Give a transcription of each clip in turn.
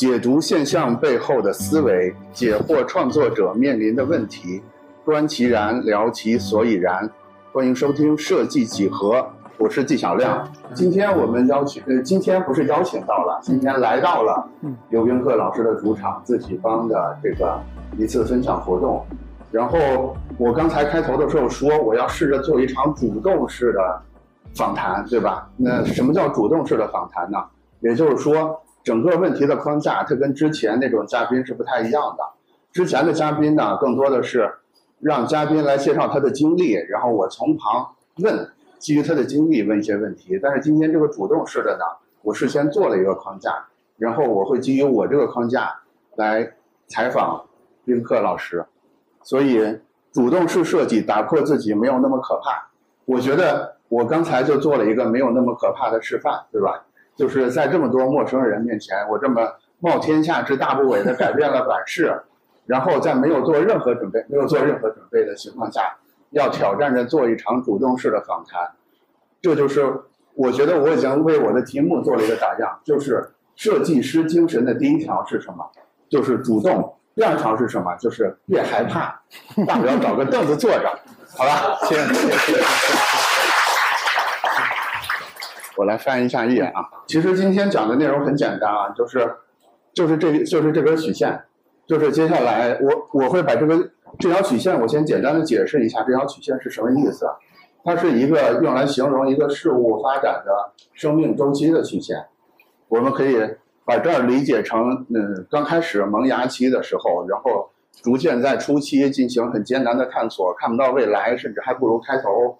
解读现象背后的思维，解惑创作者面临的问题，观其然，聊其所以然。欢迎收听设计几何，我是纪晓亮。今天我们邀请，呃，今天不是邀请到了，今天来到了刘云鹤老师的主场自己帮的这个一次分享活动。然后我刚才开头的时候说，我要试着做一场主动式的访谈，对吧？那什么叫主动式的访谈呢？也就是说，整个问题的框架它跟之前那种嘉宾是不太一样的。之前的嘉宾呢，更多的是让嘉宾来介绍他的经历，然后我从旁问，基于他的经历问一些问题。但是今天这个主动式的呢，我事先做了一个框架，然后我会基于我这个框架来采访宾客老师。所以，主动式设计打破自己没有那么可怕。我觉得我刚才就做了一个没有那么可怕的示范，对吧？就是在这么多陌生人面前，我这么冒天下之大不韪的改变了版式，然后在没有做任何准备、没有做任何准备的情况下，要挑战着做一场主动式的访谈。这就是我觉得我已经为我的题目做了一个打样，就是设计师精神的第一条是什么？就是主动。第二条是什么？就是别害怕，大不了找个凳子坐着，好吧？谢谢，谢谢。我来翻一下页啊。其实今天讲的内容很简单啊，就是，就是这，就是这根曲线，就是接下来我我会把这个这条曲线，我先简单的解释一下这条曲线是什么意思。它是一个用来形容一个事物发展的生命周期的曲线，我们可以。把这儿理解成，嗯，刚开始萌芽期的时候，然后逐渐在初期进行很艰难的探索，看不到未来，甚至还不如开头。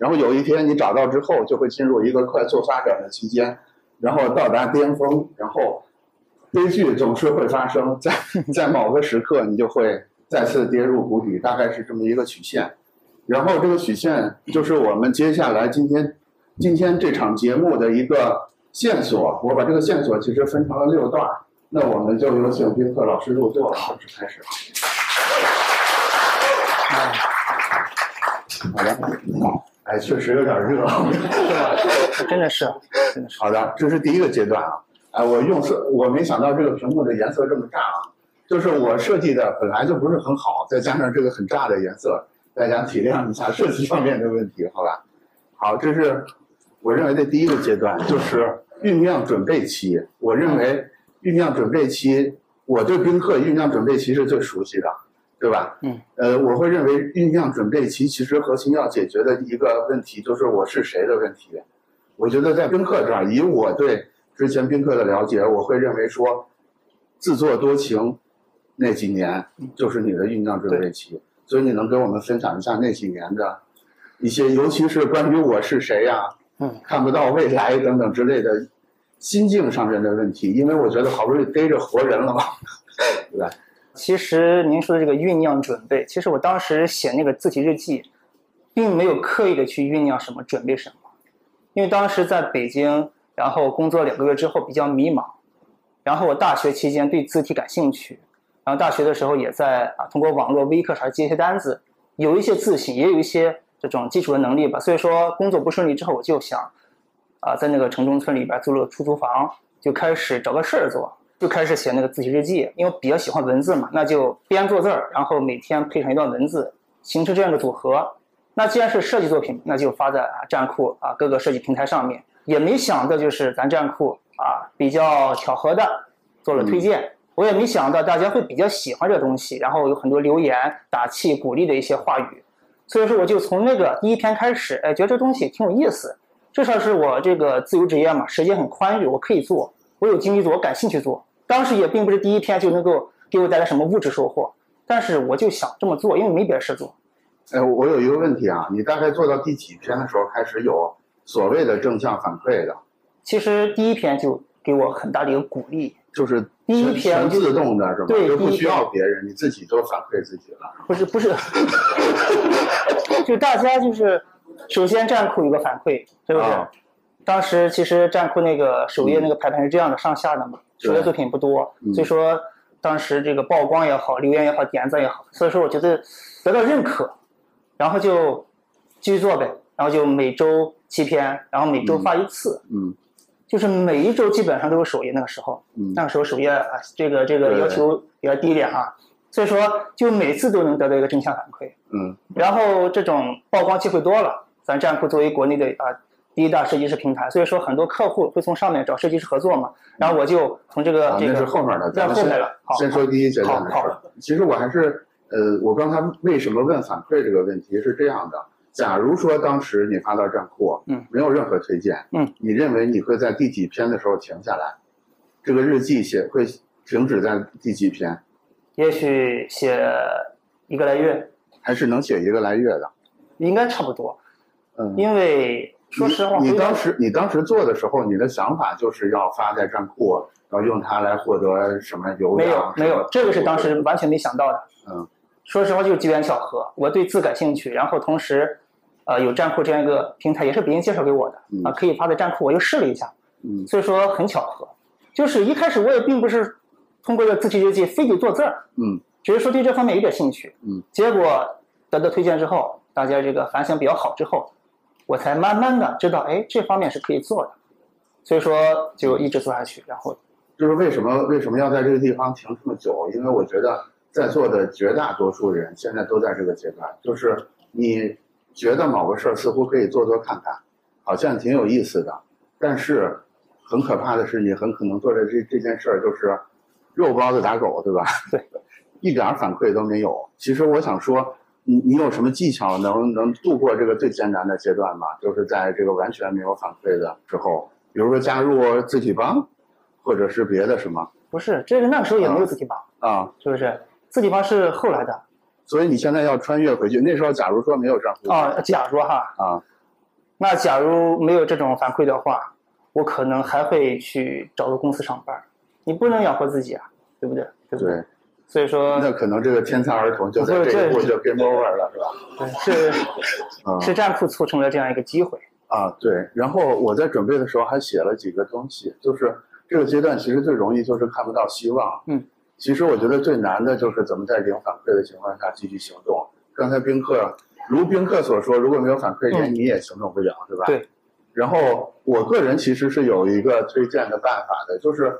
然后有一天你找到之后，就会进入一个快速发展的期间，然后到达巅峰，然后悲剧总是会发生 在在某个时刻，你就会再次跌入谷底，大概是这么一个曲线。然后这个曲线就是我们接下来今天今天这场节目的一个。线索，我把这个线索其实分成了六段那我们就有请宾客老师入座，正式开始。好的，哎，确实有点热，是吧？真的是，真的是。好的，这是第一个阶段啊。哎，我用色，我没想到这个屏幕的颜色这么炸啊！就是我设计的本来就不是很好，再加上这个很炸的颜色，大家体谅一下设计方面的问题，好吧？好，这是。我认为的第一个阶段就是酝酿准备期。我认为酝酿准备期，我对宾客酝酿准备期是最熟悉的，对吧？嗯。呃，我会认为酝酿准备期其实核心要解决的一个问题就是我是谁的问题。我觉得在宾客这儿，以我对之前宾客的了解，我会认为说，自作多情那几年就是你的酝酿准备期。所以你能跟我们分享一下那几年的一些，尤其是关于我是谁呀？嗯，看不到未来等等之类的心境上面的问题，因为我觉得好不容易逮着活人了嘛，对吧？其实您说的这个酝酿准备，其实我当时写那个字体日记，并没有刻意的去酝酿什么准备什么，因为当时在北京，然后工作两个月之后比较迷茫，然后我大学期间对字体感兴趣，然后大学的时候也在啊通过网络微课上接一些单子，有一些自信，也有一些。这种基础的能力吧，所以说工作不顺利之后，我就想，啊，在那个城中村里边租了个出租房，就开始找个事儿做，就开始写那个自习日记，因为比较喜欢文字嘛，那就边做字儿，然后每天配上一段文字，形成这样的组合。那既然是设计作品，那就发在啊站酷啊各个设计平台上面。也没想到就是咱站酷啊比较巧合的做了推荐，我也没想到大家会比较喜欢这东西，然后有很多留言打气鼓励的一些话语。所以说，我就从那个第一篇开始，哎，觉得这东西挺有意思，至少是我这个自由职业嘛，时间很宽裕，我可以做，我有精力做，我感兴趣做。当时也并不是第一天就能够给我带来什么物质收获，但是我就想这么做，因为没别的事做。哎，我有一个问题啊，你大概做到第几天的时候开始有所谓的正向反馈的？其实第一篇就给我很大的一个鼓励。就是第一篇自动的是吧？对，不需要别人，你自己都反馈自己了。不是不是，就大家就是，首先站库有个反馈，是不是？当时其实站库那个首页那个排盘是这样的，上下的嘛。首页作品不多，所以说当时这个曝光也好，留言也好，点赞也好，所以说我觉得得到认可，然后就继续做呗，然后就每周七篇，然后每周发一次。嗯。就是每一周基本上都有首页。那个时候，嗯那个时候首页啊，这个这个要求比较低一点啊，所以说就每次都能得到一个正向反馈。嗯然后这种曝光机会多了，咱站酷作为国内的啊第一大设计师平台，所以说很多客户会从上面找设计师合作嘛，然后我就从这个啊，这个是后面的，在后面了。好，先说第一阶段的事。其实我还是呃，我刚才为什么问反馈这个问题是这样的：假如说当时你发到站库，嗯，没有任何推荐，嗯，你认为你会在第几篇的时候停下来？这个日记写会停止在第几篇？也许写一个来月，还是能写一个来月的？应该差不多，嗯，因为说实话，你你当时你当时做的时候，你的想法就是要发在站酷，然后用它来获得什么流没有？没有，这个是当时完全没想到的。嗯，说实话就是机缘巧合，我对字感兴趣，然后同时，呃，有站酷这样一个平台，也是别人介绍给我的嗯啊，可以发在站酷，我又试了一下，嗯所以说很巧合。就是一开始我也并不是通过这个字体日记非得做字儿，嗯只是说对这方面有点兴趣，嗯，结果得到推荐之后，大家这个反响比较好之后，我才慢慢的知道，哎，这方面是可以做的，所以说就一直做下去，然后就是为什么为什么要在这个地方停这么久？因为我觉得在座的绝大多数人现在都在这个阶段，就是你觉得某个事儿似乎可以做做看看，好像挺有意思的，但是很可怕的是，你很可能做的这这件事儿就是肉包子打狗，对吧？对，一点反馈都没有。其实我想说，你你有什么技巧能能度过这个最艰难的阶段吗？就是在这个完全没有反馈的时候，比如说加入字体帮，或者是别的什么不是这个那个时候也没有字体帮，啊。是不是？字体帮是后来的所以你现在要穿越回去，那时候假如说没有账户啊。假如哈，啊，那假如没有这种反馈的话，我可能还会去找个公司上班。你不能养活自己啊，对不对？对不对？对，所以说那可能这个天才儿童就在这一步这就 game over 了，是吧？是啊是站酷促成了这样一个机会。啊，对。然后我在准备的时候还写了几个东西，就是这个阶段其实最容易就是看不到希望。嗯，其实我觉得最难的就是怎么在零反馈的情况下继续行动。刚才宾客如宾客所说，如果没有反馈，连嗯你也行动不了，是吧？对。然后我个人其实是有一个推荐的办法的，就是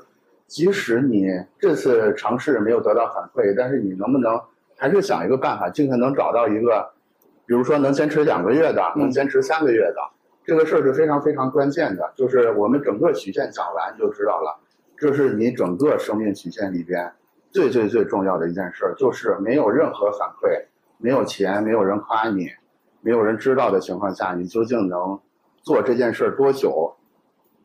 即使你这次尝试没有得到反馈，但是你能不能还是想一个办法，尽可能找到一个，比如说能坚持两个月的，能坚持三个月的，这个事儿是非常非常关键的。就是我们整个曲线讲完就知道了，这是你整个生命曲线里边最最最重要的一件事儿，就是没有任何反馈，没有钱，没有人夸你，没有人知道的情况下，你究竟能做这件事儿多久，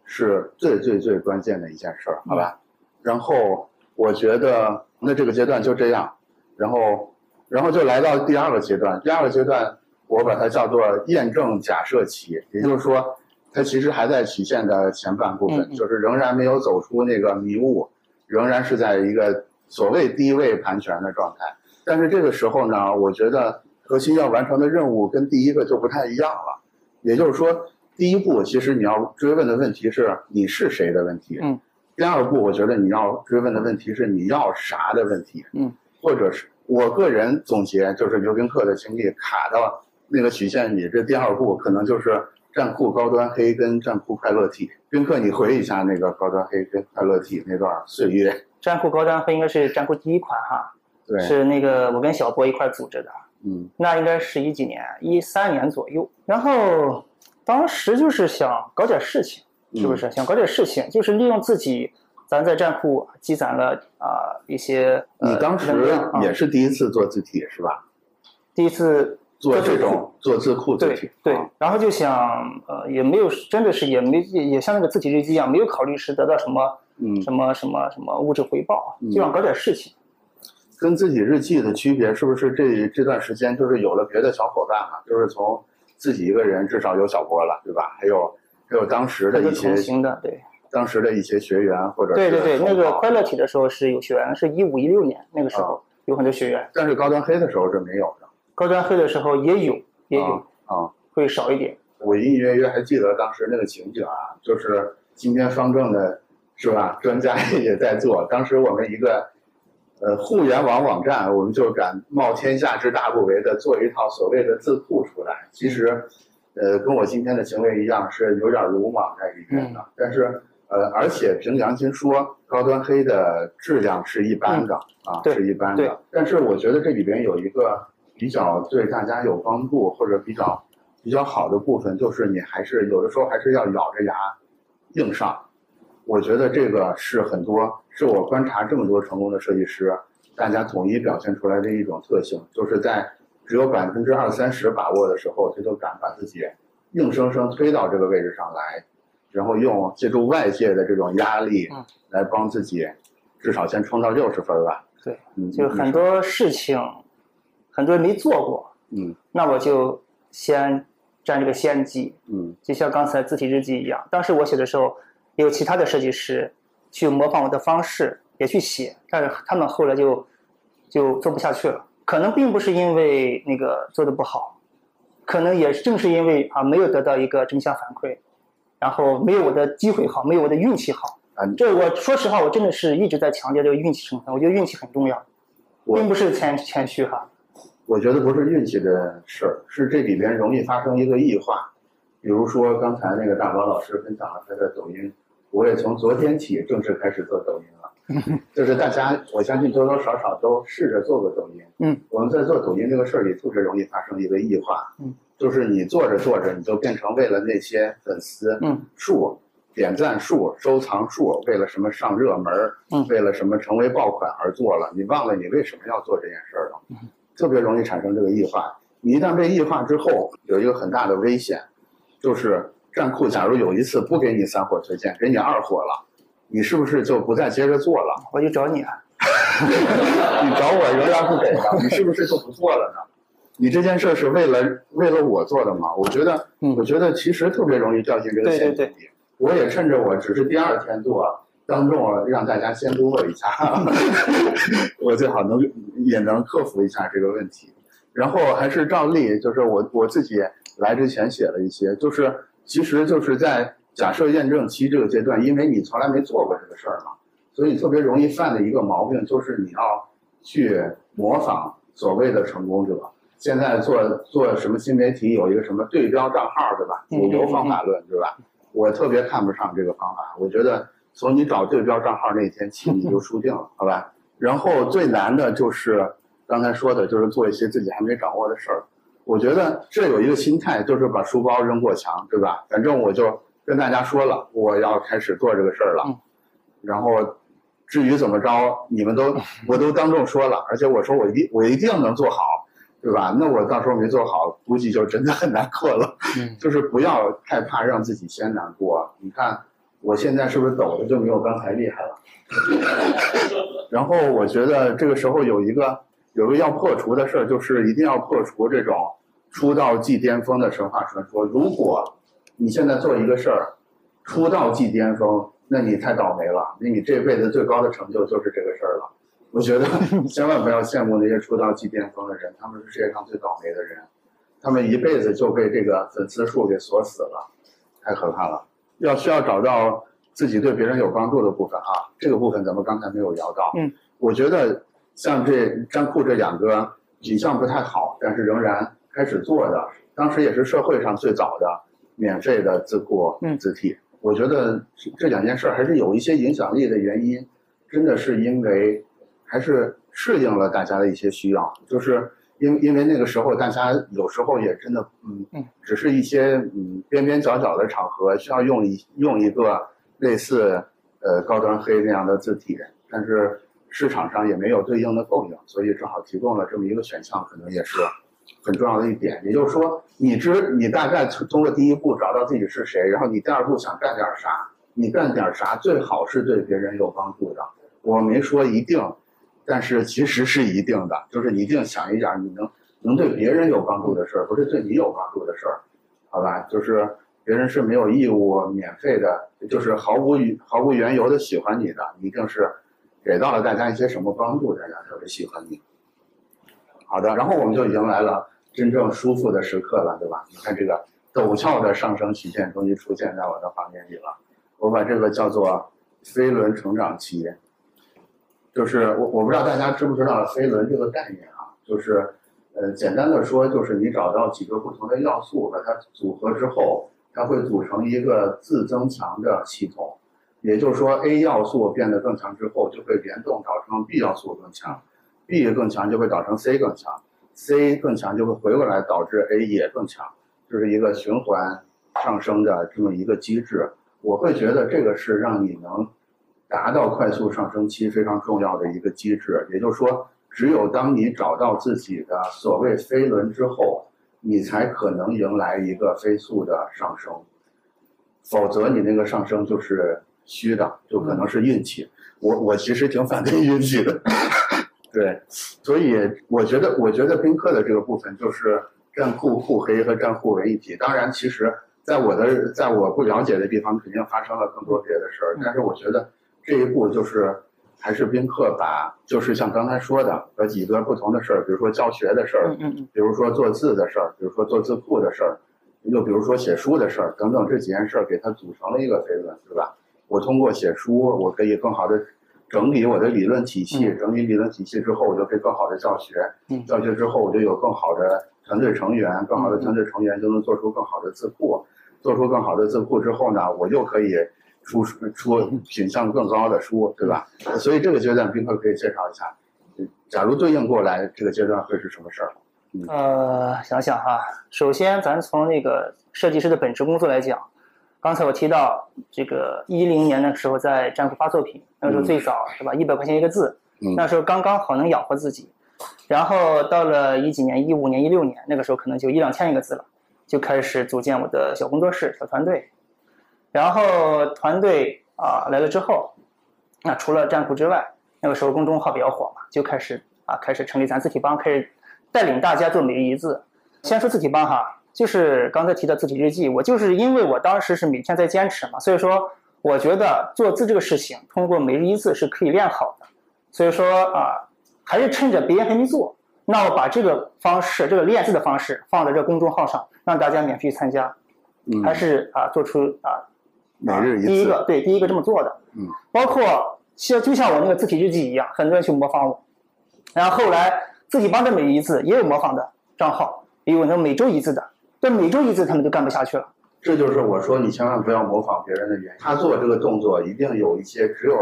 是最最最关键的一件事儿，好吧？然后我觉得那这个阶段就这样，然后然后就来到第二个阶段，第二个阶段我把它叫做验证假设期，也就是说，它其实还在曲线的前半部分，嗯嗯就是仍然没有走出那个迷雾，仍然是在一个所谓低位盘旋的状态。但是这个时候呢，我觉得核心要完成的任务跟第一个就不太一样了。也就是说，第一步其实你要追问的问题是你是谁的问题。嗯。第二步，我觉得你要追问的问题是你要啥的问题。嗯。或者是我个人总结，就是刘宾客的经历卡到那个曲线里，这第二步可能就是战酷高端黑跟战酷快乐体。宾客，你回忆一下那个高端黑跟快乐体那段岁月。战酷高端黑应该是战酷第一款哈，对，是那个我跟小波一块组织的，嗯那应该是一几年，一三年左右。然后当时就是想搞点事情，是不是？想搞点事情，就是利用自己，咱在站库积攒了啊、一些。呃你当时也是第一次做字体是吧？第一次做这种做字库字体。对啊，然后就想呃也没有真的是也没也也像那个字体日记一样，没有考虑是得到什么嗯，什么什么什么物质回报，嗯就想搞点事情。跟自己日记的区别是不是这这段时间就是有了别的小伙伴啊？就是从自己一个人至少有小波了，对吧？还有还有当时的一些同行的，对当时的一些学员或者对对对，那个快乐体的时候是有学员，是一五一六年那个时啊候有很多学员，但是高端黑的时候是没有的高端黑的时候也有也有，啊啊！会少一点。我隐隐约约还记得当时那个情景啊，就是今天方正的是吧？专家 也在做。当时我们一个呃互联网网站，我们就敢冒天下之大不韪的做一套所谓的字库出来。其实，呃，跟我今天的行为一样，是有点鲁莽在里面的。但是呃，而且凭良心说，高端黑的质量是一般的啊，是一般的。但是我觉得这里边有一个比较对大家有帮助或者比较比较好的部分，就是你还是有的时候还是要咬着牙硬上。我觉得这个是很多是我观察这么多成功的设计师，大家统一表现出来的一种特性，就是在只有百分之二三十把握的时候，他就敢把自己硬生生推到这个位置上来，然后用借助外界的这种压力嗯来帮自己至少先冲到六十分吧。对，嗯，就是很多事情，很多人没做过，嗯那我就先占这个先机，嗯就像刚才字体日记一样，当时我写的时候，有其他的设计师去模仿我的方式也去写，但是他们后来就就做不下去了。可能并不是因为那个做的不好，可能也正是因为啊没有得到一个正向反馈，然后没有我的机会好，没有我的运气好。啊，这我说实话，我真的是一直在强调这个运气成分，我觉得运气很重要，并不是谦谦虚哈。我觉得不是运气的事儿，是这里边容易发生一个异化。比如说刚才那个大宝老师分享了他的抖音，我也从昨天起正式开始做抖音了。就是大家，我相信多多少少都试着做过抖音。嗯，我们在做抖音这个事儿里，特别容易发生一个异化。嗯，就是你做着做着，你就变成为了那些粉丝嗯数、点赞数、收藏数，为了什么上热门儿，嗯为了什么成为爆款而做了，你忘了你为什么要做这件事儿了。特别容易产生这个异化。你一旦被异化之后，有一个很大的危险，就是站酷假如有一次不给你三火推荐，给你二火了，你是不是就不再接着做了？我就找你啊，你找我仍然不给了，你是不是就不做了呢？你这件事儿是为了为了我做的吗？我觉得，嗯我觉得其实特别容易掉进这个陷阱里。我也趁着我只是第二天做，当众让大家监督我一下，我最好能也能克服一下这个问题。然后还是照例，就是我我自己来之前写了一些，就是其实就是在假设验证期这个阶段，因为你从来没做过这个事儿嘛，所以特别容易犯的一个毛病就是你要去模仿所谓的成功者。现在做做什么新媒体有一个什么对标账号，对吧？嗯主流方法论，对吧？我特别看不上这个方法，我觉得从你找对标账号那天起你就输定了，好吧？然后最难的就是刚才说的，就是做一些自己还没掌握的事儿。我觉得这有一个心态，就是把书包扔过墙，对吧？反正我就跟大家说了，我要开始做这个事儿了。嗯然后至于怎么着，你们都 我都当众说了，而且我说我一定我一定能做好，对吧？那我到时候没做好，估计就真的很难过了。嗯，就是不要害怕让自己先难过。你看我现在是不是抖的就没有刚才厉害了？然后我觉得这个时候有一个有一个要破除的事儿，就是一定要破除这种出道即巅峰的神话传说。如果你现在做一个事儿，出道即巅峰，那你太倒霉了，那你这辈子最高的成就就是这个事儿了。我觉得 千万不要羡慕那些出道即巅峰的人，他们是世界上最倒霉的人，他们一辈子就被这个粉丝数给锁死了，太可怕了。要需要找到自己对别人有帮助的部分啊，这个部分咱们刚才没有聊到。嗯，我觉得像这张库这两个品相不太好，但是仍然开始做的，当时也是社会上最早的免费的字库嗯。字体。我觉得这这两件事儿还是有一些影响力的原因，真的是因为还是适应了大家的一些需要，就是因因为那个时候大家有时候也真的嗯嗯，只是一些嗯边边角角的场合需要用一用一个类似呃高端黑那样的字体，但是市场上也没有对应的供应，所以正好提供了这么一个选项，可能也是很重要的一点。也就是说，你知你大概通过第一步找到自己是谁，然后你第二步想干点啥，你干点啥最好是对别人有帮助的。我没说一定，但是其实是一定的，就是你一定想一点你能能对别人有帮助的事儿，不是对你有帮助的事儿，好吧？就是别人是没有义务免费的，就是毫无毫无缘由的喜欢你的，一定是给到了大家一些什么帮助，大家才会喜欢你。好的，然后我们就迎来了真正舒服的时刻了，对吧？你看这个陡峭的上升曲线终于出现在我的画面里了，我把这个叫做飞轮成长期。就是我我不知道大家知不知道飞轮这个概念啊，就是呃简单的说，就是你找到几个不同的要素，把它组合之后，它会组成一个自增强的系统。也就是说，A 要素变得更强之后，就会联动造成 B 要素更强，B 更强就会导成 C 更强，C 更强就会回过来导致 A 也更强，就是一个循环上升的这么一个机制。我会觉得这个是让你能达到快速上升期非常重要的一个机制。也就是说，只有当你找到自己的所谓飞轮之后，你才可能迎来一个飞速的上升，否则你那个上升就是虚的，就可能是运气。我我其实挺反对运气的，对，所以我觉得我觉得宾客的这个部分就是站库互黑和站互为一体。当然，其实在我的在我不了解的地方，肯定发生了更多别的事儿。但是我觉得这一步就是。还是宾客把，就是像刚才说的，和几个不同的事儿，比如说教学的事儿，嗯嗯，比如说做字的事儿，比如说做字库的事儿，又比如说写书的事儿等等这几件事儿，给它组成了一个飞轮，对吧？我通过写书，我可以更好的整理我的理论体系，整理理论体系之后，我就可以更好的教学，教学之后我就有更好的团队成员，更好的团队成员就能做出更好的字库，做出更好的字库之后呢，我又可以。出出 品相更高的书，对吧？所以这个阶段，宾客可以介绍一下。假如对应过来，这个阶段会是什么事儿？呃，想想哈，首先咱从那个设计师的本职工作来讲，刚才我提到这个一零年的时候在站库发作品，那个时候最早是吧？一百块钱一个字，那时候刚刚好能养活自己。然后到了一几年，一五年、一六年，那个时候可能就一两千一个字了，就开始组建我的小工作室、小团队。然后团队啊来了之后，那除了站库之外，那个时候公众号比较火嘛，就开始啊开始成立咱字体帮，开始带领大家做每日一字。先说字体帮哈，就是刚才提到字体日记，我就是因为我当时是每天在坚持嘛，所以说我觉得做字这个事情，通过每日一字是可以练好的。所以说啊，还是趁着别人还没做，那我把这个方式，这个练字的方式放在这公众号上，让大家免费参加，还是啊做出啊。每日一次，第一个对，第一个这么做的，嗯，包括像就像我那个字体日记一样，很多人去模仿我，然后后来字体帮的每日一字也有模仿的账号，也有那每周一字的，但每周一次他们就干不下去了。这就是我说你千万不要模仿别人的原因，他做这个动作一定有一些只有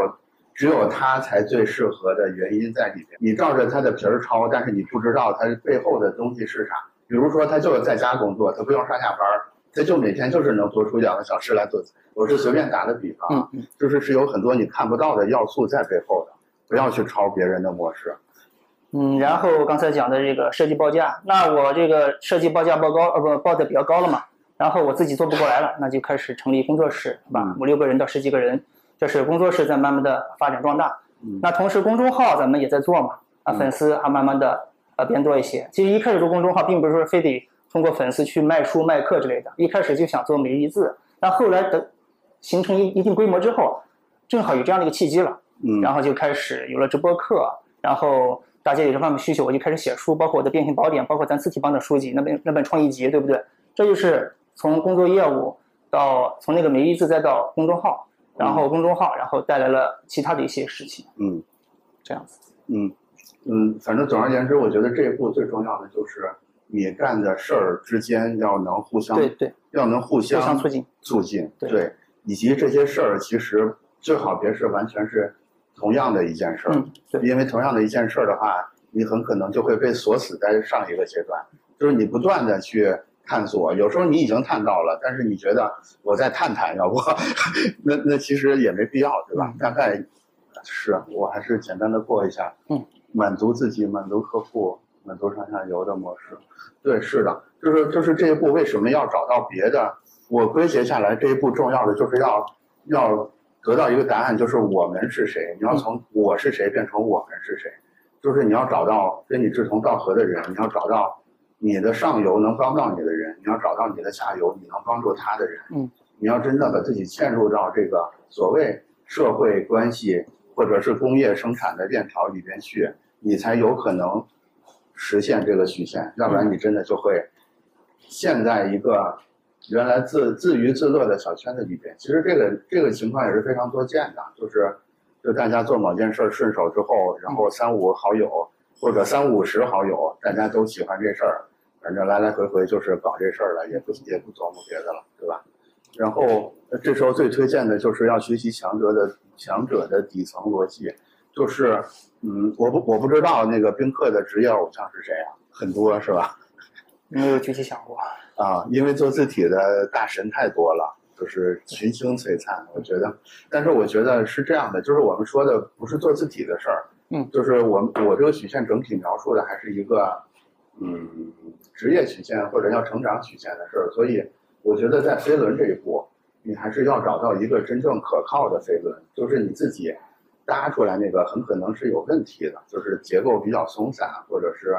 只有他才最适合的原因在里面。你照着他的皮儿抄，但是你不知道他背后的东西是啥。比如说他就是在家工作，他不用上下班。他就每天就是能多出两个小时来做，我是随便打的比方，就是是有很多你看不到的要素在背后的，不要去抄别人的模式。嗯，然后刚才讲的这个设计报价，那我这个设计报价报高，呃不报的比较高了嘛，然后我自己做不过来了，那就开始成立工作室，是吧？五六个人到十几个人，这是工作室在慢慢的发展壮大。那同时公众号咱们也在做嘛，啊粉丝还慢慢的呃变多一些。其实一开始做公众号，并不是说非得。通过粉丝去卖书卖课之类的，一开始就想做每日一字，但后来等形成一一定规模之后，正好有这样的一个契机了，嗯，然后就开始有了直播课，然后大家有这方面需求，我就开始写书，包括我的变形宝典，包括咱字体帮的书籍，那本那本创意集，对不对？这就是从工作业务到从那个每日一字再到公众号，然后公众号，然后带来了其他的一些事情，嗯，这样子，嗯嗯，反正总而言之，我觉得这一步最重要的就是。你干的事儿之间要能互相对对，要能互相促进促进对，以及这些事儿其实最好别是完全是同样的一件事儿，因为同样的一件事儿的话，你很可能就会被锁死在上一个阶段，就是你不断的去探索，有时候你已经探到了，但是你觉得我再探探，要不 那那其实也没必要，对吧？大概是我还是简单的过一下，嗯，满足自己，满足客户。满足上下游的模式，对，是的，就是就是这一步为什么要找到别的？我归结下来，这一步重要的就是要要得到一个答案，就是我们是谁？你要从我是谁变成我们是谁？就是你要找到跟你志同道合的人，你要找到你的上游能帮到你的人，你要找到你的下游你能帮助他的人。嗯，你要真的把自己嵌入到这个所谓社会关系或者是工业生产的链条里边去，你才有可能。实现这个曲线，要不然你真的就会陷在一个原来自自娱自乐的小圈子里边。其实这个这个情况也是非常多见的，就是就大家做某件事顺手之后，然后三五好友或者三五十好友，大家都喜欢这事儿，反正来来回回就是搞这事儿了，也不也不琢磨别的了，对吧？然后呃这时候最推荐的就是要学习强者的强者的底层逻辑，就是嗯，我不我不知道那个宾客的职业偶像是谁啊，很多是吧？没有具体想过。啊，因为做字体的大神太多了，就是群星璀璨。我觉得，但是我觉得是这样的，就是我们说的不是做字体的事儿，嗯，就是我我这个曲线整体描述的还是一个嗯职业曲线或者叫成长曲线的事儿，所以我觉得在飞轮这一步，你还是要找到一个真正可靠的飞轮，就是你自己搭出来那个很可能是有问题的，就是结构比较松散，或者是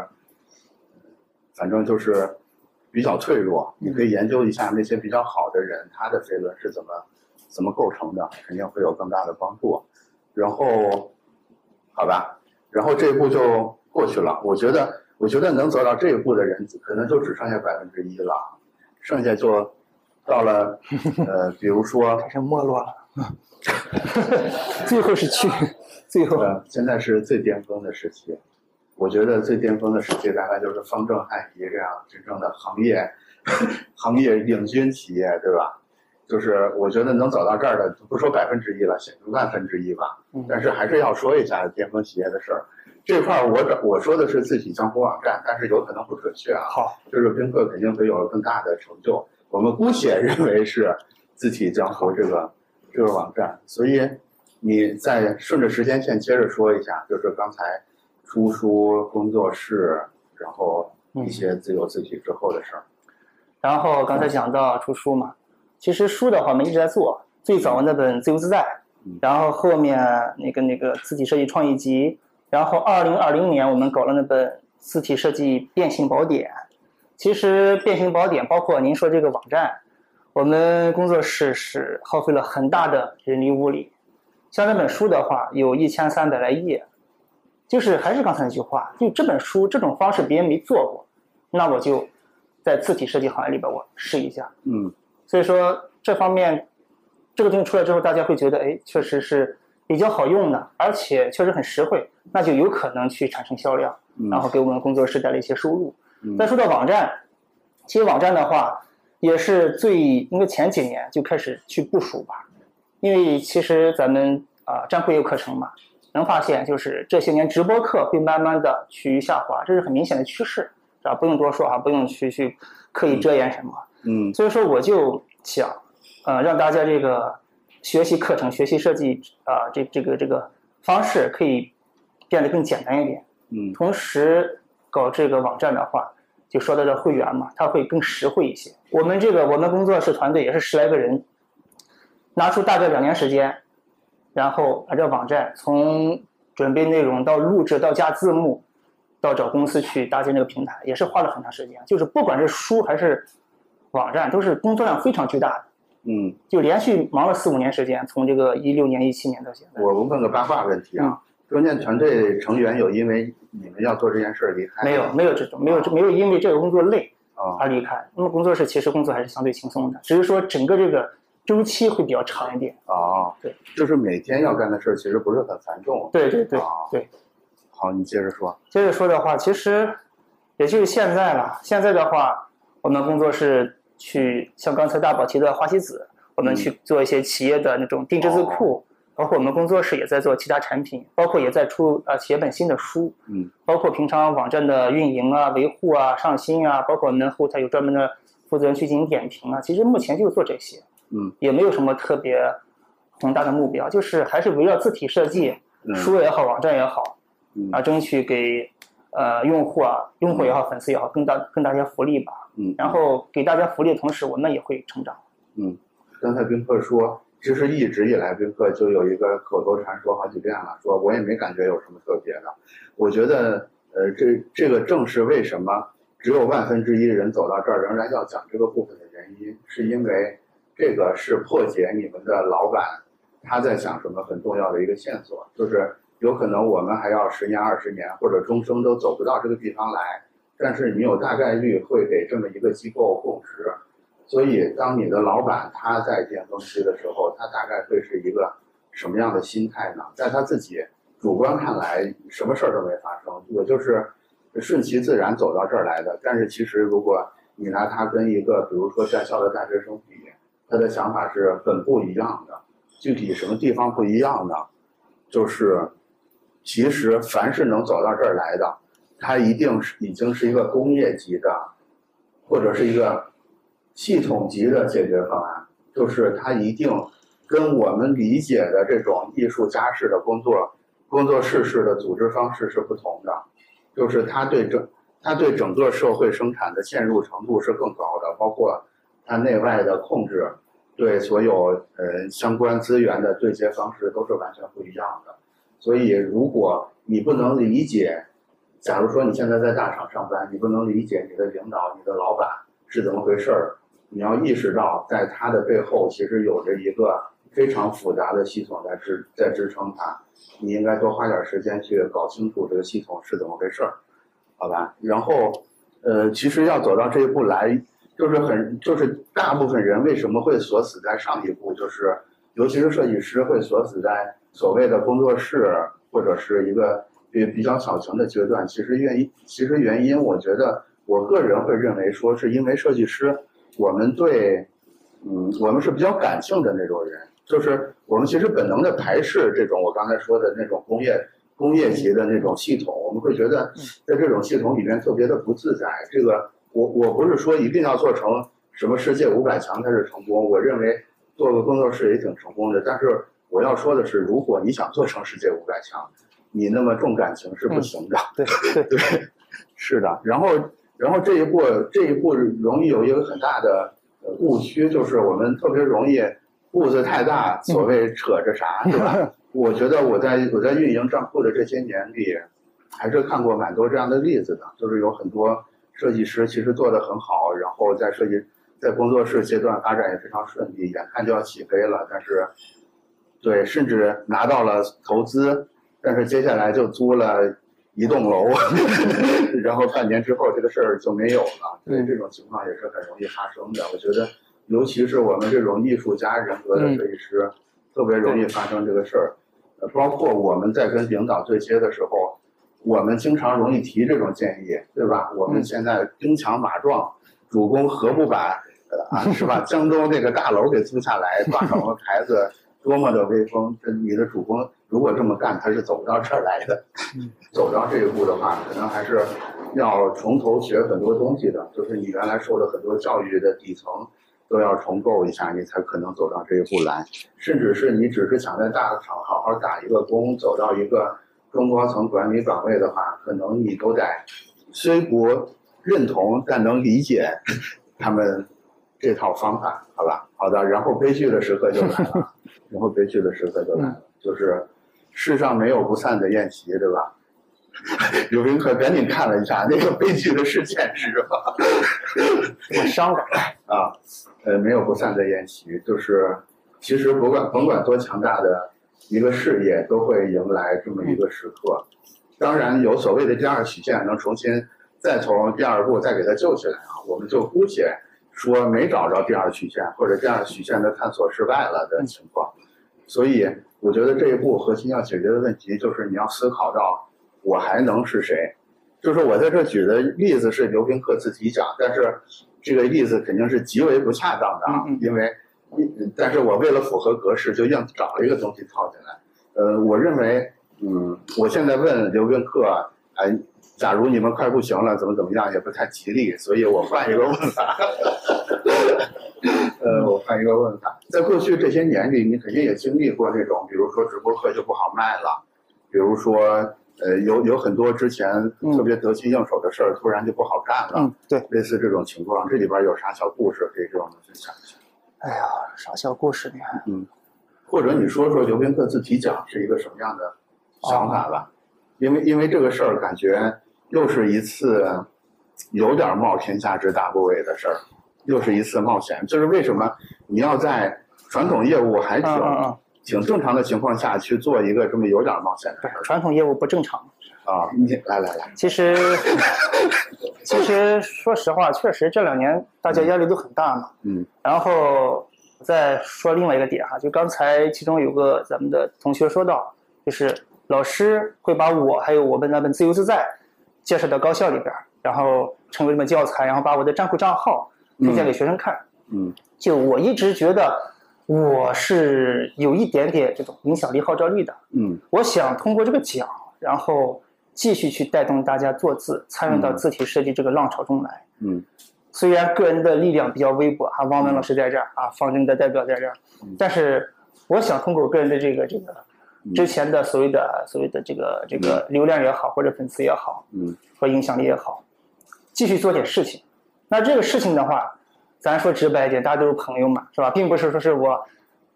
反正就是比较脆弱。你可以研究一下那些比较好的人，他的飞轮是怎么怎么构成的，肯定会有更大的帮助。然后，好吧，然后这一步就过去了。我觉得，我觉得能走到这一步的人，可能就只剩下百分之一了，剩下就到了，呃，比如说 开始没落了。最后是去，最后呃，现在是最巅峰的时期。我觉得最巅峰的时期大概就是方正汉仪这样真正的行业 行业领军企业，对吧？就是我觉得能走到这儿的，不说百分之一了，万分之一吧。嗯但是还是要说一下巅峰企业的事儿。这块儿我找我说的是字体江湖网站，但是有可能不准确啊。好，就是宾客肯定会有更大的成就。我们姑且认为是字体江湖这个这个网站，所以你再顺着时间线接着说一下，就是刚才出书工作室，然后一些自由字体之后的事儿。然后刚才讲到出书嘛，其实书的话我们一直在做，最早那本《自由自在嗯》，然后后面那个那个字体设计创意集，然后二零二零年我们搞了那本《字体设计变形宝典》。其实变形宝典包括您说这个网站，我们工作室是耗费了很大的人力物力。像那本书的话，有一千三百来页，就是还是刚才那句话，就这本书这种方式别人没做过，那我就在字体设计行业里边我试一下。嗯所以说这方面这个东西出来之后，大家会觉得，哎，确实是比较好用的，而且确实很实惠，那就有可能去产生销量，嗯然后给我们工作室带来一些收入。嗯再说到网站，其实网站的话，也是最应该前几年就开始去部署吧，因为其实咱们啊、站会有课程嘛，能发现就是这些年直播课会慢慢的趋于下滑，这是很明显的趋势，是吧？不用多说啊，不用去去刻意遮掩什么。嗯所以说我就想，呃，让大家这个学习课程、学习设计啊、这这个这个方式可以变得更简单一点。嗯同时搞这个网站的话，就说到这会员嘛，它会更实惠一些。我们这个我们工作室团队也是十来个人，拿出大概两年时间，然后把这网站从准备内容到录制到加字幕，到找公司去搭建这个平台，也是花了很长时间。就是不管是书还是网站，都是工作量非常巨大的，嗯，就连续忙了四五年时间，从这个一六年、一七年到现在。我问个八卦问题啊，中间团队成员有因为你们要做这件事儿离开没有，没有这种，没有没有因为这个工作累啊而离开。那么工作室其实工作还是相对轻松的，只是说整个这个周期会比较长一点。哦，对，就是每天要干的事儿其实不是很繁重。对对对啊对。好，你接着说。接着说的话，其实也就是现在了。现在的话，我们工作室去像刚才大宝提的花西子，我们去做一些企业的那种定制字库，包括我们工作室也在做其他产品，包括也在出呃写本新的书，嗯包括平常网站的运营啊、维护啊、上新啊，包括我们后台有专门的负责人去进行点评啊。其实目前就是做这些，嗯，也没有什么特别宏大的目标，就是还是围绕字体设计，嗯书也好，网站也好，嗯啊，争取给呃用户啊、用户也好、粉丝也好，更大更大一些福利吧。嗯，然后给大家福利的同时，我们也会成长。嗯，刚才宾客说，其实一直以来宾客就有一个口头禅说好几遍了，说我也没感觉有什么特别的。我觉得，呃，这这个正是为什么只有万分之一的人走到这儿仍然要讲这个部分的原因，是因为这个是破解你们的老板他在想什么很重要的一个线索，就是有可能我们还要十年、二十年或者终生都走不到这个地方来，但是你有大概率会给这么一个机构供职。所以，当你的老板他在巅峰期的时候，他大概会是一个什么样的心态呢？在他自己主观看来，什么事儿都没发生，我就是顺其自然走到这儿来的。但是，其实如果你拿他跟一个比如说在校的大学生比，他的想法是很不一样的。具体什么地方不一样呢？就是其实凡是能走到这儿来的，他一定是已经是一个工业级的，或者是一个系统级的解决方案。就是他一定跟我们理解的这种艺术家式的工作、工作室式的组织方式是不同的。就是他对整他对整个社会生产的嵌入程度是更高的，包括它内外的控制，对所有呃相关资源的对接方式都是完全不一样的。所以，如果你不能理解，假如说你现在在大厂上班，你不能理解你的领导、你的老板是怎么回事儿。你要意识到，在他的背后其实有着一个非常复杂的系统在支在支撑他。你应该多花点时间去搞清楚这个系统是怎么回事儿，好吧？然后，呃，其实要走到这一步来，就是很就是大部分人为什么会锁死在上一步，就是尤其是设计师会锁死在所谓的工作室或者是一个比比较小型的阶段。其实原因，其实原因，我觉得我个人会认为说，是因为设计师。我们对，嗯，我们是比较感性的那种人，就是我们其实本能的排斥这种我刚才说的那种工业工业级的那种系统，我们会觉得在这种系统里面特别的不自在。这个我我不是说一定要做成什么世界五百强才是成功，我认为做个工作室也挺成功的。但是我要说的是，如果你想做成世界五百强，你那么重感情是不行的。对对 对，是的。然后。然后这一步，这一步容易有一个很大的误区，就是我们特别容易步子太大，所谓扯着啥，对吧？我觉得我在我在运营账户的这些年里，还是看过蛮多这样的例子的，就是有很多设计师其实做的很好，然后在设计在工作室阶段发展也非常顺利，眼看就要起飞了，但是对，甚至拿到了投资，但是接下来就租了。一栋楼，然后半年之后这个事儿就没有了。所以这种情况也是很容易发生的。我觉得，尤其是我们这种艺术家人格的设计师，特别容易发生这个事儿。包括我们在跟领导对接的时候，我们经常容易提这种建议，对吧？我们现在兵强马壮，主公何不把啊，是吧？江州这个大楼给租下来，挂上个牌子。多么的威风！这你的主公如果这么干，他是走不到这儿来的。走到这一步的话，可能还是要从头学很多东西的。就是你原来受的很多教育的底层都要重构一下，你才可能走到这一步来。甚至是你只是想在大厂好好打一个工，走到一个中高层管理岗位的话，可能你都得虽不认同，但能理解他们这套方法，好吧？好的，然后悲剧的时刻就来了。然后悲剧的时刻就来了，就是世上没有不散的宴席，对吧？有宾客赶紧看了一下那个悲剧的事件是什么？伤感 啊，呃，没有不散的宴席，就是其实甭管甭管多强大的一个事业，都会迎来这么一个时刻。当然，有所谓的第二曲线，能重新再从第二步再给它救起来啊，我们就姑且。说没找着第二曲线，或者第二曲线的探索失败了的情况，所以我觉得这一步核心要解决的问题就是你要思考到我还能是谁。就是我在这举的例子是刘宾克自己讲，但是这个例子肯定是极为不恰当的啊，因为，但是我为了符合格式，就硬找了一个东西套进来。呃，我认为，嗯，我现在问刘宾客，哎。假如你们快不行了，怎么怎么样也不太吉利，所以我换一个问法。呃，我换一个问法，在过去这些年里，你肯定也经历过这种，比如说直播课就不好卖了，比如说，呃，有有很多之前特别得心应手的事儿，突然就不好干了。嗯，对，类似这种情况，这里边有啥小故事可以给我们分享一下？哎呀，啥小故事呢？嗯，或者你说说刘宾客自己讲是一个什么样的想法吧？因为因为这个事儿感觉。又是一次有点冒天下之大不韪的事儿，又是一次冒险。就是为什么你要在传统业务还挺挺正常的情况下去做一个这么有点冒险的事儿？传统业务不正常啊！你来来来，其实 其实说实话，确实这两年大家压力都很大嘛。嗯。然后再说另外一个点哈，就刚才其中有个咱们的同学说到，就是老师会把我还有我们那本《自由自在》。介绍到高校里边，然后成为一本教材，然后把我的账户账号推荐给学生看。嗯，就我一直觉得我是有一点点这种影响力、号召力的。嗯我想通过这个奖，然后继续去带动大家做字，参与到嗯字体设计这个浪潮中来。嗯虽然个人的力量比较微薄啊，汪文老师在这儿啊，方正的代表在这儿嗯，但是我想通过我个人的这个这个嗯之前的所谓的所谓的这个这个流量也好，或者粉丝也好，嗯和影响力也好，继续做点事情。那这个事情的话，咱说直白一点，大家都是朋友嘛，是吧？并不是说是我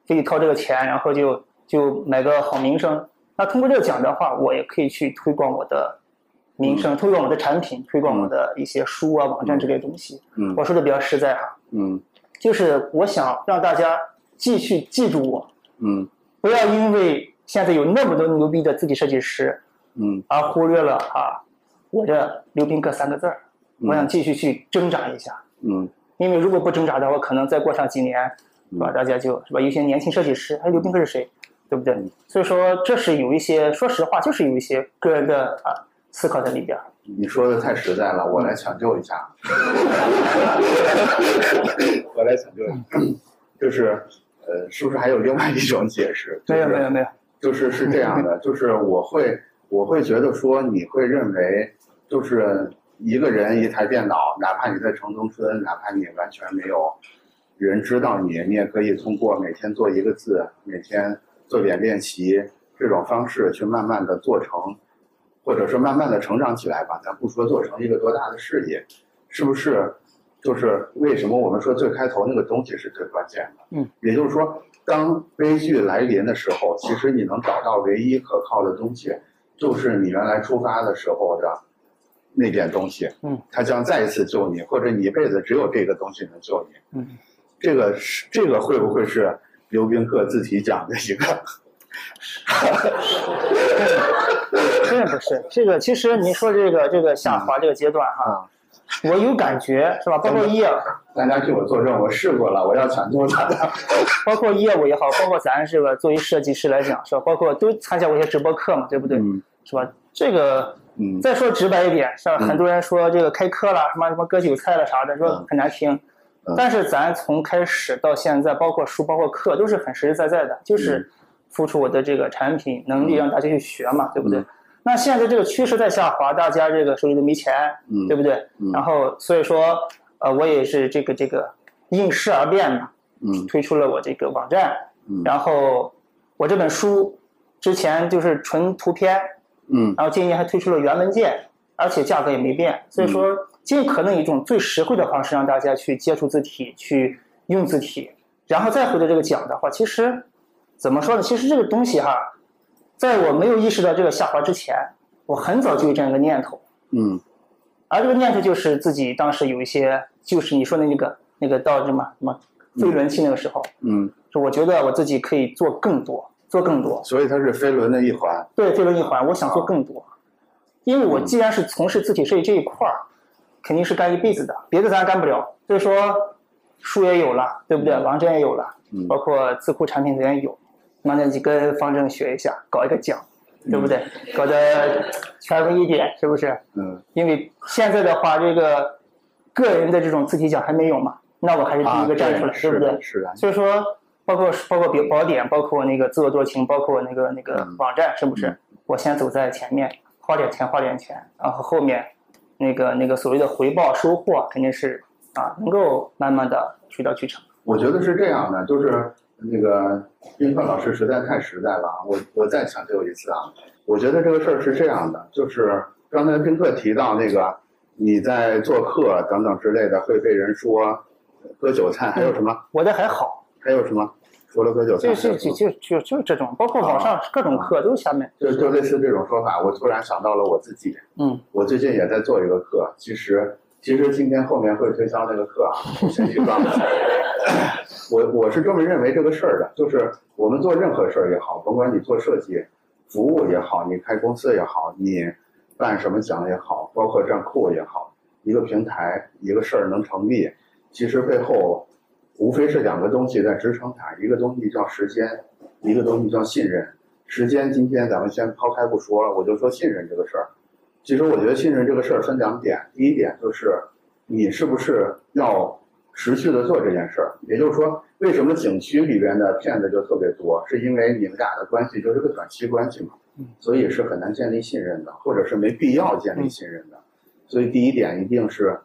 非得掏这个钱，然后就就买个好名声。那通过这个奖的话，我也可以去推广我的名声，推广我的产品，推广我的一些书啊、网站之类的东西。嗯。我说的比较实在哈，嗯。就是我想让大家继续记住我，嗯。不要因为现在有那么多牛逼的字体设计师，嗯。而忽略了啊我这刘宾客三个字儿。我想继续去挣扎一下，嗯。因为如果不挣扎的话，可能再过上几年，是吧？大家就是吧，有些年轻设计师，哎，刘宾客是谁，对不对？所以说这是有一些，说实话，就是有一些个人的啊思考在里边。你说的太实在了，我来抢救一下。我来抢救一下，就是呃，是不是还有另外一种解释？就没有没有没有，就是是这样的，就是我会我会觉得说，你会认为就是一个人一台电脑，哪怕你在城中村，哪怕你完全没有人知道你，你也可以通过每天做一个字，每天做点练习这种方式去慢慢的做成，或者是慢慢的成长起来吧。咱不说做成一个多大的事业，是不是？就是为什么我们说最开头那个东西是最关键的？嗯，也就是说，当悲剧来临的时候，其实你能找到唯一可靠的东西，就是你原来出发的时候的那点东西。嗯，它将再一次救你，或者你一辈子只有这个东西能救你。嗯，这个是这个会不会是刘宾客自己讲的一个？真的不是这个。其实您说这个这个下滑这个阶段哈，我有感觉是吧？包括业，大家替我作证，我试过了，我要抢救他的。包括业务也好，包括咱这个作为设计师来讲是吧？包括都参加过一些直播课嘛，对不对？嗯是吧？这个嗯再说直白一点，是吧？嗯很多人说这个开课了，什么什么割韭菜了啥的，说嗯很难听嗯。但是咱从开始到现在，包括书、包括课，都是很实实在在的，就是付出我的这个产品能力，嗯。让大家去学嘛，对不对嗯？那现在这个趋势在下滑，大家这个手里都没钱，嗯。对不对？嗯。然后所以说，呃，我也是这个这个应势而变嘛，嗯。推出了我这个网站，嗯。然后我这本书之前就是纯图片，嗯。然后今年还推出了原文件，而且价格也没变，所以说尽可能以一种最实惠的方式让大家去接触字体，去用字体，然后再回到这个讲的话，其实怎么说呢？其实这个东西哈，在我没有意识到这个下滑之前，我很早就有这样一个念头，嗯。而这个念头就是自己当时有一些，就是你说的那个那个到什么什么飞轮期那个时候，嗯，就我觉得我自己可以做更多，做更多。所以它是飞轮的一环。对飞轮一环，我想做更多，因为我既然是从事字体设计这一块儿，肯定是干一辈子的，别的咱干不了。所以说，书也有了，对不对？网站也有了，嗯包括字库产品咱也有，那那就跟方正学一下，搞一个奖，对不对？搞得权威一点，是不是？嗯因为现在的话，这个个人的这种字体奖还没有嘛，那我还是第啊，一个站出来，对不对。所以说，包括包括比宝典，包括那个自作多情，包括那个那个嗯网站，是不是？我先走在前面，花点钱花点钱，然后后面那个那个所谓的回报收获，肯定是啊，能够慢慢的水到渠成。我觉得是这样的，就是那个宾客老师实在太实在了啊，我我再强调一次啊，我觉得这个事儿是这样的，就是刚才宾客提到那个你在做客等等之类的会被人说割韭菜，还有什么？我的还好，还有什么？除了割韭菜，就就就就就就这种，包括网上各种课都下面，就就类似这种说法，我突然想到了我自己，嗯我最近也在做一个课，其实其实今天后面会推销那个课啊，我先去告一下。我我是这么认为这个事儿的，就是我们做任何事儿也好，甭管你做设计、服务也好，你开公司也好，你办什么奖也好，包括站库也好，一个平台一个事儿能成立，其实背后无非是两个东西在支撑它，一个东西叫时间，一个东西叫信任。时间今天咱们先抛开不说了，我就说信任这个事儿。其实我觉得信任这个事儿分两点，第一点就是你是不是要持续的做这件事儿。也就是说，为什么景区里边的骗子就特别多，是因为你们俩的关系就是个短期关系嘛，所以是很难建立信任的，或者是没必要建立信任的。所以第一点一定是，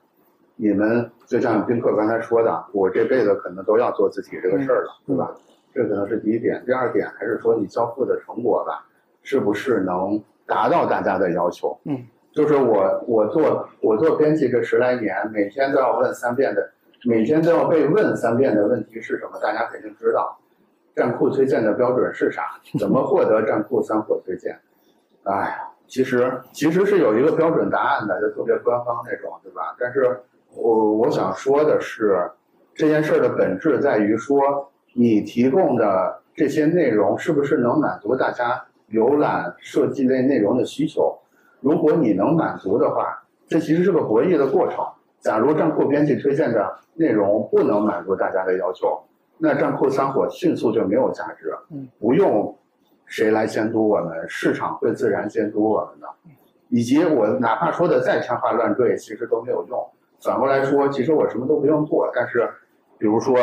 你们就像宾客刚才说的，我这辈子可能都要做自己这个事儿了，对吧？这可能是第一点。第二点还是说你交付的成果吧，是不是能达到大家的要求？嗯，就是我我做我做编辑这十来年，每天都要问三遍的，每天都要被问三遍的问题是什么？大家肯定知道，站库推荐的标准是啥？怎么获得站库三火推荐？哎呀，其实其实是有一个标准答案的，就特别官方那种，对吧？但是我我想说的是，这件事儿的本质在于说。你提供的这些内容是不是能满足大家浏览设计类内容的需求？如果你能满足的话，这其实是个博弈的过程。假如站库编辑推荐的内容不能满足大家的要求，那站库三火迅速就没有价值。嗯，不用谁来监督我们，市场会自然监督我们的。以及我哪怕说的再天花乱坠，其实都没有用。反过来说，其实我什么都不用做，但是，比如说。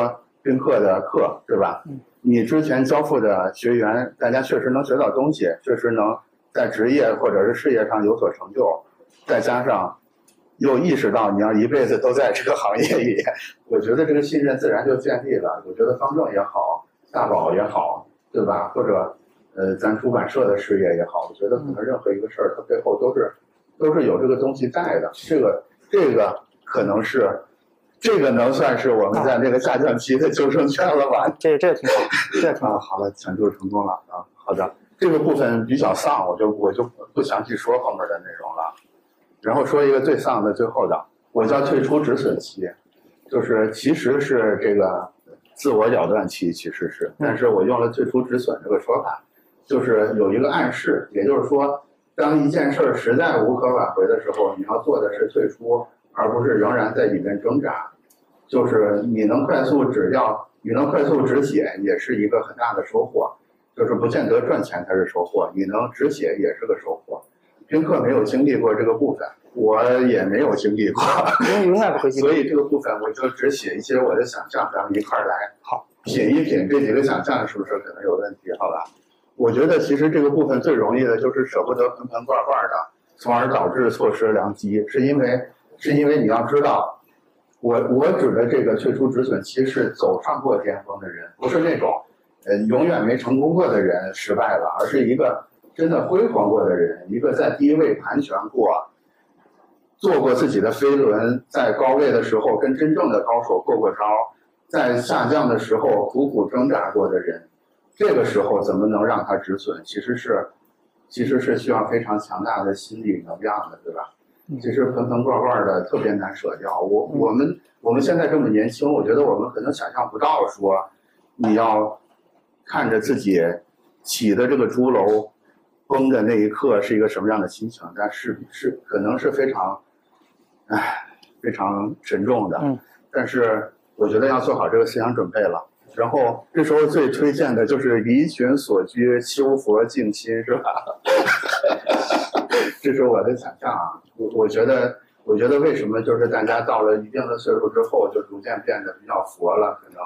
宾客的课，对吧？嗯，你之前交付的学员，大家确实能学到东西，确实能在职业或者是事业上有所成就，再加上又意识到你要一辈子都在这个行业里，我觉得这个信任自然就建立了。我觉得方正也好，大宝也好，对吧？或者呃，咱出版社的事业也好，我觉得可能任何一个事儿，它背后都是都是有这个东西在的。这个这个可能是。这个能算是我们在那个下降期的救生圈了吧？这这挺好，这挺啊，好了，抢救成功了啊！好的，这个部分比较丧，我就我就不详细说后面的内容了。然后说一个最丧的最后的，我叫退出止损期，就是其实是这个自我了断期，其实是，但是我用了退出止损这个说法，就是有一个暗示，也就是说，当一件事儿实在无可挽回的时候，你要做的是退出，而不是仍然在里面挣扎。就是你能快速止掉，你能快速止血，也是一个很大的收获。就是不见得赚钱才是收获，你能止血也是个收获。宾客没有经历过这个部分，我也没有经历过，永远不会经历。所以这个部分我就只写一些我的想象，咱们一块儿来好品一品这几个想象是不是可能有问题？好吧？我觉得其实这个部分最容易的就是舍不得盆盆罐罐的，从而导致错失良机，是因为是因为你要知道。我我指的这个退出止损期是走上过巅峰的人，不是那种，呃，永远没成功过的人失败了，而是一个真的辉煌过的人，一个在低位盘旋过，做过自己的飞轮，在高位的时候跟真正的高手过过招，在下降的时候苦苦挣扎过的人，这个时候怎么能让他止损？其实是，其实是需要非常强大的心理能量的，对吧？其实盆盆罐罐的特别难舍掉。我我们我们现在这么年轻，我觉得我们可能想象不到说，你要看着自己起的这个竹楼崩的那一刻是一个什么样的心情。但是是可能是非常，唉，非常沉重的。嗯。但是我觉得要做好这个思想准备了。然后这时候最推荐的就是离群所居，修佛静心，是吧？这是我的想象啊。我我觉得，我觉得为什么就是大家到了一定的岁数之后，就逐渐变得比较佛了，可能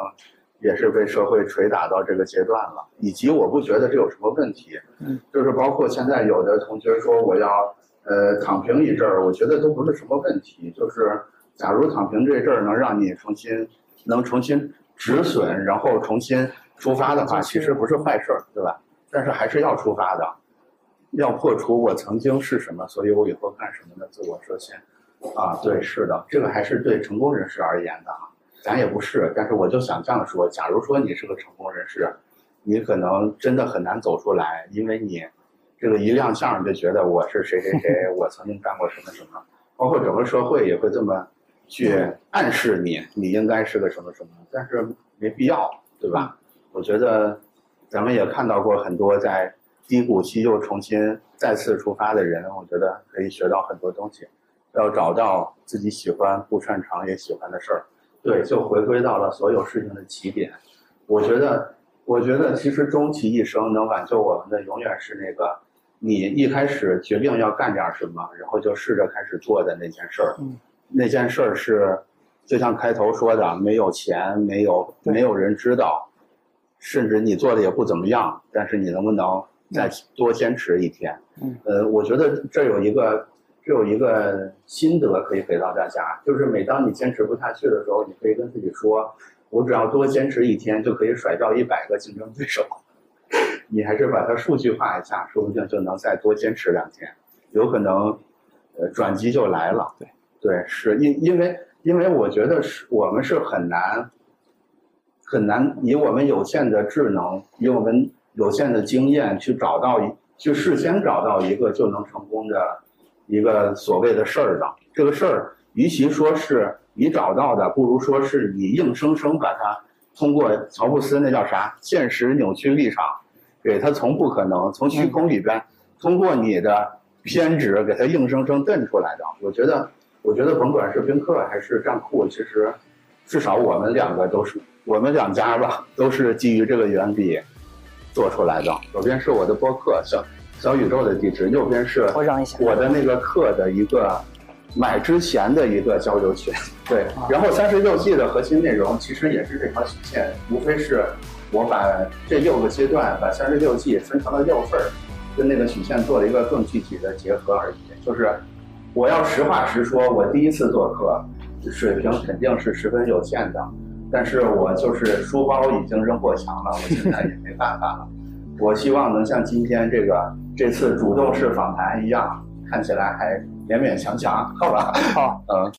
也是被社会捶打到这个阶段了。以及我不觉得这有什么问题，嗯，就是包括现在有的同学说我要呃躺平一阵儿，我觉得都不是什么问题。就是假如躺平这阵儿能让你重新能重新止损，然后重新出发的话，其实不是坏事儿，对吧？但是还是要出发的。要破除我曾经是什么，所以我以后干什么的自我设限，啊，对，是的，这个还是对成功人士而言的啊，咱也不是，但是我就想这样说，假如说你是个成功人士，你可能真的很难走出来，因为你这个一亮相就觉得我是谁谁谁，我曾经干过什么什么，包括整个社会也会这么去暗示你，你应该是个什么什么，但是没必要，对吧？我觉得咱们也看到过很多在。低谷期又重新再次出发的人，我觉得可以学到很多东西。要找到自己喜欢、不擅长也喜欢的事儿，对，就回归到了所有事情的起点。我觉得，我觉得其实终其一生能挽救我们的，永远是那个你一开始决定要干点什么，然后就试着开始做的那件事儿。嗯，那件事儿是就像开头说的，没有钱，没有没有人知道，甚至你做的也不怎么样，但是你能不能再多坚持一天？嗯，呃，我觉得这有一个这有一个心得可以给到大家，就是每当你坚持不下去的时候，你可以跟自己说，我只要多坚持一天，就可以甩掉一百个竞争对手。你还是把它数据化一下，说不定就能再多坚持两天，有可能，呃，转机就来了。对，对，是因因为因为我觉得是我们是很难很难以我们有限的智能，以我们有限的经验去找到一去事先找到一个就能成功的一个所谓的事儿的。这个事儿，与其说是你找到的，不如说是你硬生生把它通过乔布斯那叫啥现实扭曲立场，给它从不可能从虚空里边通过你的偏执给它硬生生蹬出来的。我觉得，我觉得甭管是宾客还是站酷，其实至少我们两个都是我们两家吧，都是基于这个原理做出来的。左边是我的播客小小宇宙的地址，右边是我的那个课的一个买之前的一个交流群，对。然后三十六计的核心内容其实也是这条曲线，无非是我把这六个阶段，把三十六计分成了六份儿，跟那个曲线做了一个更具体的结合而已。就是我要实话实说，我第一次做课，水平肯定是十分有限的，但是我就是书包已经扔过墙了，我现在也没办法了。我希望能像今天这个这次主动式访谈一样，看起来还勉勉强强，好吧？好，嗯，